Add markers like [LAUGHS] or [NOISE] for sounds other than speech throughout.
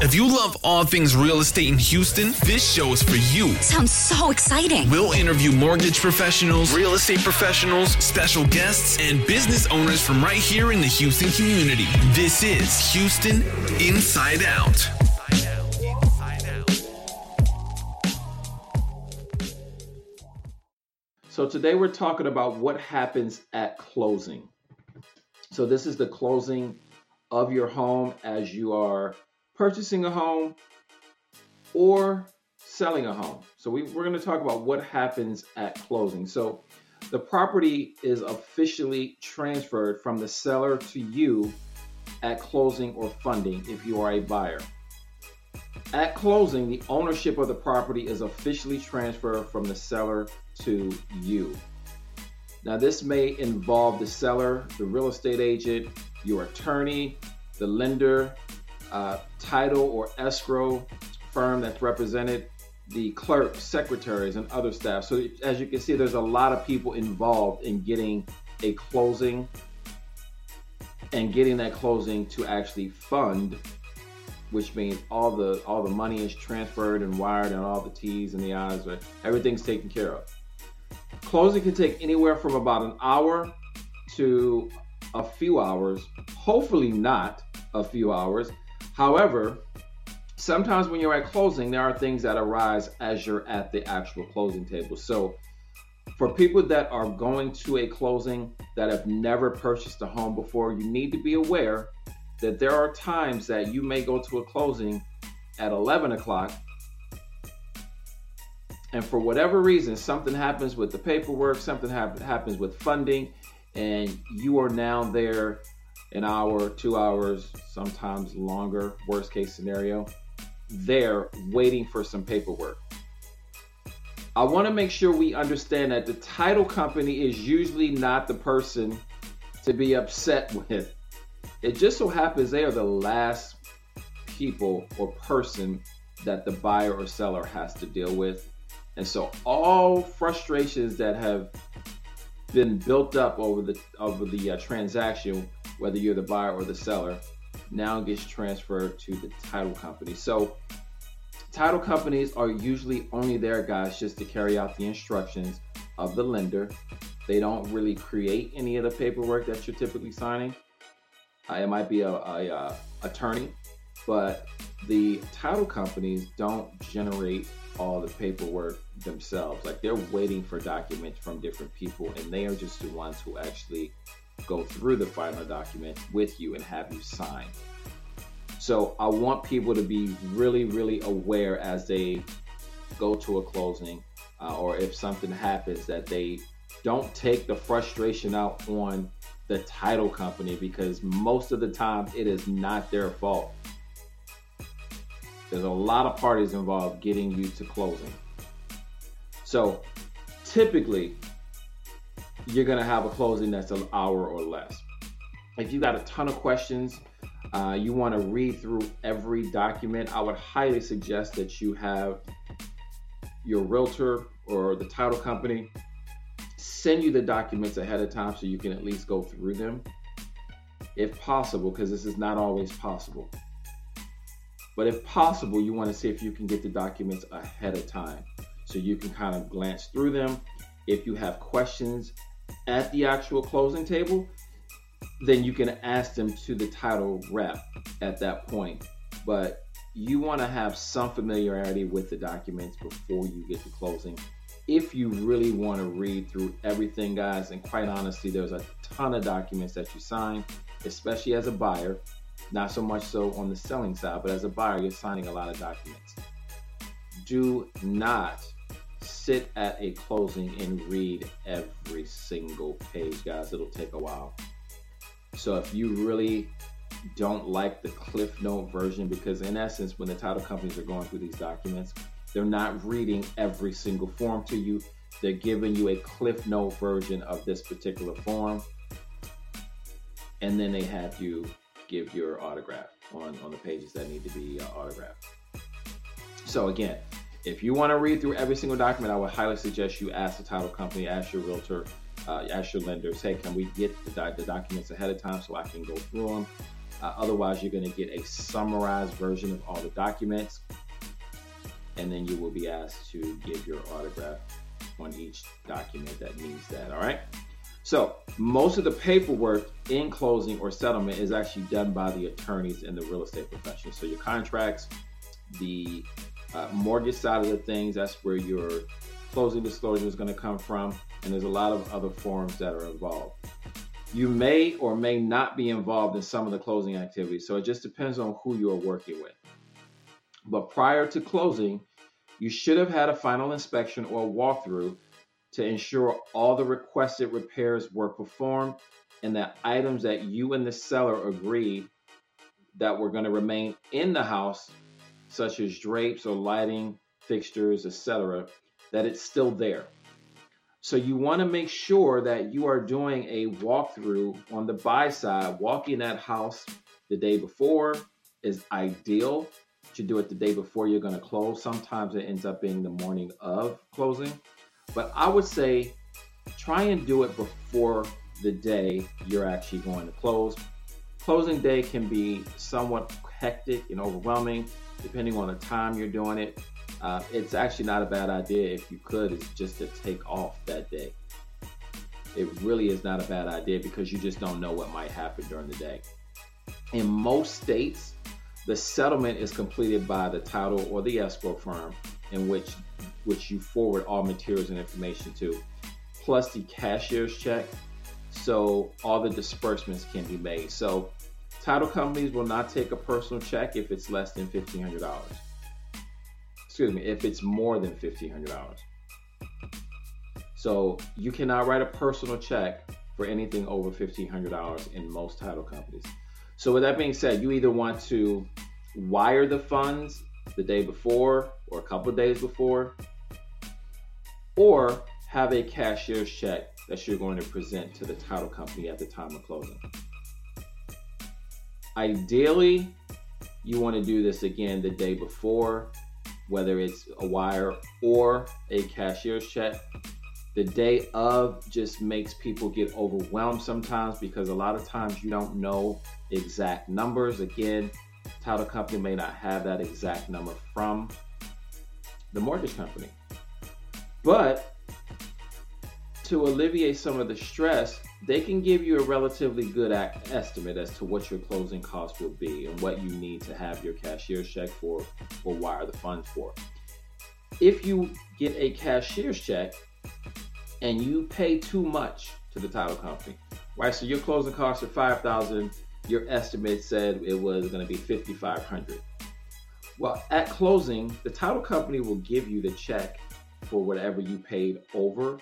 If you love all things real estate in Houston, this show is for you. Sounds so exciting. We'll interview mortgage professionals, real estate professionals, special guests, and business owners from right here in the Houston community. This is Houston Inside Out. So today we're talking about what happens at closing. So this is the closing of your home as you are purchasing a home or selling a home. So we, we're going to talk about what happens at closing. So the property is officially transferred from the seller to you at closing or funding if you are a buyer. At closing, the ownership of the property is officially transferred from the seller to you. Now, this may involve the seller, the real estate agent, your attorney, the lender, uh, title or escrow firm that's represented, the clerk, secretaries, and other staff. So, as you can see, there's a lot of people involved in getting a closing and getting that closing to actually fund which means all the all the money is transferred and wired and all the T's and the I's, right? everything's taken care of. Closing can take anywhere from about an hour to a few hours, hopefully not a few hours. However, sometimes when you're at closing, there are things that arise as you're at the actual closing table. So, for people that are going to a closing that have never purchased a home before, you need to be aware that there are times that you may go to a closing at 11 o'clock and for whatever reason something happens with the paperwork something happens with funding and you are now there an hour two hours sometimes longer worst case scenario there waiting for some paperwork i want to make sure we understand that the title company is usually not the person to be upset [LAUGHS] with it just so happens they are the last people or person that the buyer or seller has to deal with. And so all frustrations that have been built up over the over the uh, transaction, whether you're the buyer or the seller, now gets transferred to the title company. So title companies are usually only there, guys, just to carry out the instructions of the lender. They don't really create any of the paperwork that you're typically signing. Uh, it might be a, a, a uh, attorney, but the title companies don't generate all the paperwork themselves. Like they're waiting for documents from different people, and they are just the ones who actually go through the final document with you and have you sign. So I want people to be really, really aware as they go to a closing, uh, or if something happens, that they don't take the frustration out on the title company because most of the time it is not their fault. There's a lot of parties involved getting you to closing. So typically, you're going to have a closing that's an hour or less. If you got a ton of questions, uh, you want to read through every document, I would highly suggest that you have your realtor or the title company send you the documents ahead of time so you can at least go through them if possible, because this is not always possible. But if possible, you want to see if you can get the documents ahead of time so you can kind of glance through them. If you have questions at the actual closing table, then you can ask them to the title rep at that point. But you want to have some familiarity with the documents before you get to closing if you really want to read through everything, guys, and quite honestly, there's a ton of documents that you sign, especially as a buyer. Not so much so on the selling side, but as a buyer, you're signing a lot of documents. Do not sit at a closing and read every single page, guys. It'll take a while. So if you really don't like the Cliff Note version, because in essence, when the title companies are going through these documents, they're not reading every single form to you. They're giving you a cliff note version of this particular form. And then they have you give your autograph on, on the pages that need to be uh, autographed. So again, if you want to read through every single document, I would highly suggest you ask the title company, ask your realtor, uh, ask your lenders, hey, can we get the, the documents ahead of time so I can go through them? Uh, otherwise, you're going to get a summarized version of all the documents, and then you will be asked to give your autograph on each document that means that. All right. So, most of the paperwork in closing or settlement is actually done by the attorneys in the real estate profession. So, your contracts, the uh, mortgage side of the things, that's where your closing disclosure is going to come from. And there's a lot of other forms that are involved. You may or may not be involved in some of the closing activities. So, it just depends on who you're working with. But prior to closing, you should have had a final inspection or walkthrough to ensure all the requested repairs were performed and that items that you and the seller agreed that were going to remain in the house, such as drapes or lighting fixtures, etc., that it's still there. So you want to make sure that you are doing a walkthrough on the buy side. Walking that house the day before is ideal. To do it the day before you're going to close. Sometimes it ends up being the morning of closing. But I would say try and do it before the day you're actually going to close. Closing day can be somewhat hectic and overwhelming depending on the time you're doing it. Uh, it's actually not a bad idea if you could, is just to take off that day. It really is not a bad idea because you just don't know what might happen during the day. In most states, the settlement is completed by the title or the escrow firm in which which you forward all materials and information to, plus the cashier's check. So all the disbursements can be made. So title companies will not take a personal check if it's less than $1,500. Excuse me, if it's more than $1,500. So you cannot write a personal check for anything over $1,500 in most title companies. So with that being said, you either want to wire the funds the day before or a couple days before, or have a cashier's check that you're going to present to the title company at the time of closing. Ideally, you want to do this again the day before, whether it's a wire or a cashier's check. The day of just makes people get overwhelmed sometimes because a lot of times you don't know exact numbers. Again, title company may not have that exact number from the mortgage company. But to alleviate some of the stress, they can give you a relatively good estimate as to what your closing costs will be and what you need to have your cashier's check for or wire the funds for. If you get a cashier's check and you pay too much to the title company, right? So your closing costs are five thousand. Your estimate said it was going to be fifty five hundred. Well, at closing, the title company will give you the check for whatever you paid over.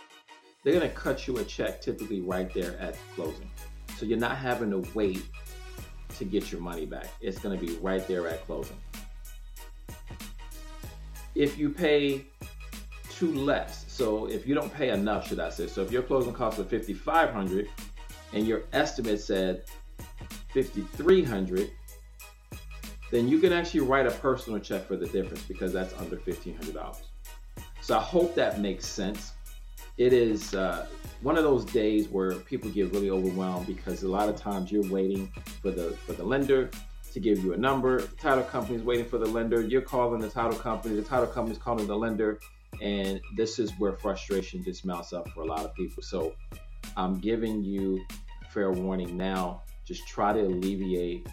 They're going to cut you a check typically right there at closing. So you're not having to wait to get your money back. It's going to be right there at closing. If you pay too less, so if you don't pay enough, should I say, so if your closing cost was 5500 and your estimate said 5300 then you can actually write a personal check for the difference because that's under $1,500. So I hope that makes sense. It is uh, one of those days where people get really overwhelmed because a lot of times you're waiting for the for the lender to give you a number. The title company is waiting for the lender. You're calling the title company. The title company is calling the lender, and this is where frustration just mounts up for a lot of people. So I'm giving you fair warning now. Just try to alleviate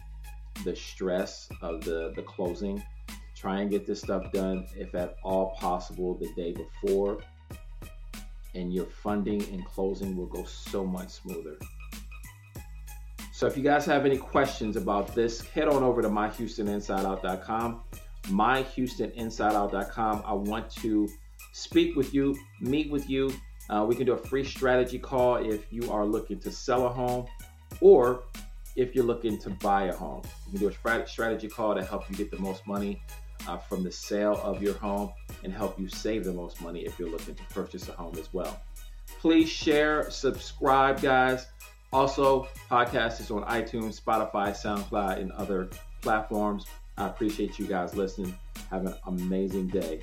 the stress of the, the closing. Try and get this stuff done, if at all possible, the day before. And your funding and closing will go so much smoother. So if you guys have any questions about this, head on over to myhoustoninsideout.com. Myhoustoninsideout.com. I want to speak with you, meet with you. Uh, we can do a free strategy call if you are looking to sell a home or if you're looking to buy a home. You can do a strategy call to help you get the most money uh, from the sale of your home and help you save the most money if you're looking to purchase a home as well. Please share, subscribe, guys. Also, podcast is on iTunes, Spotify, SoundCloud, and other platforms. I appreciate you guys listening. Have an amazing day.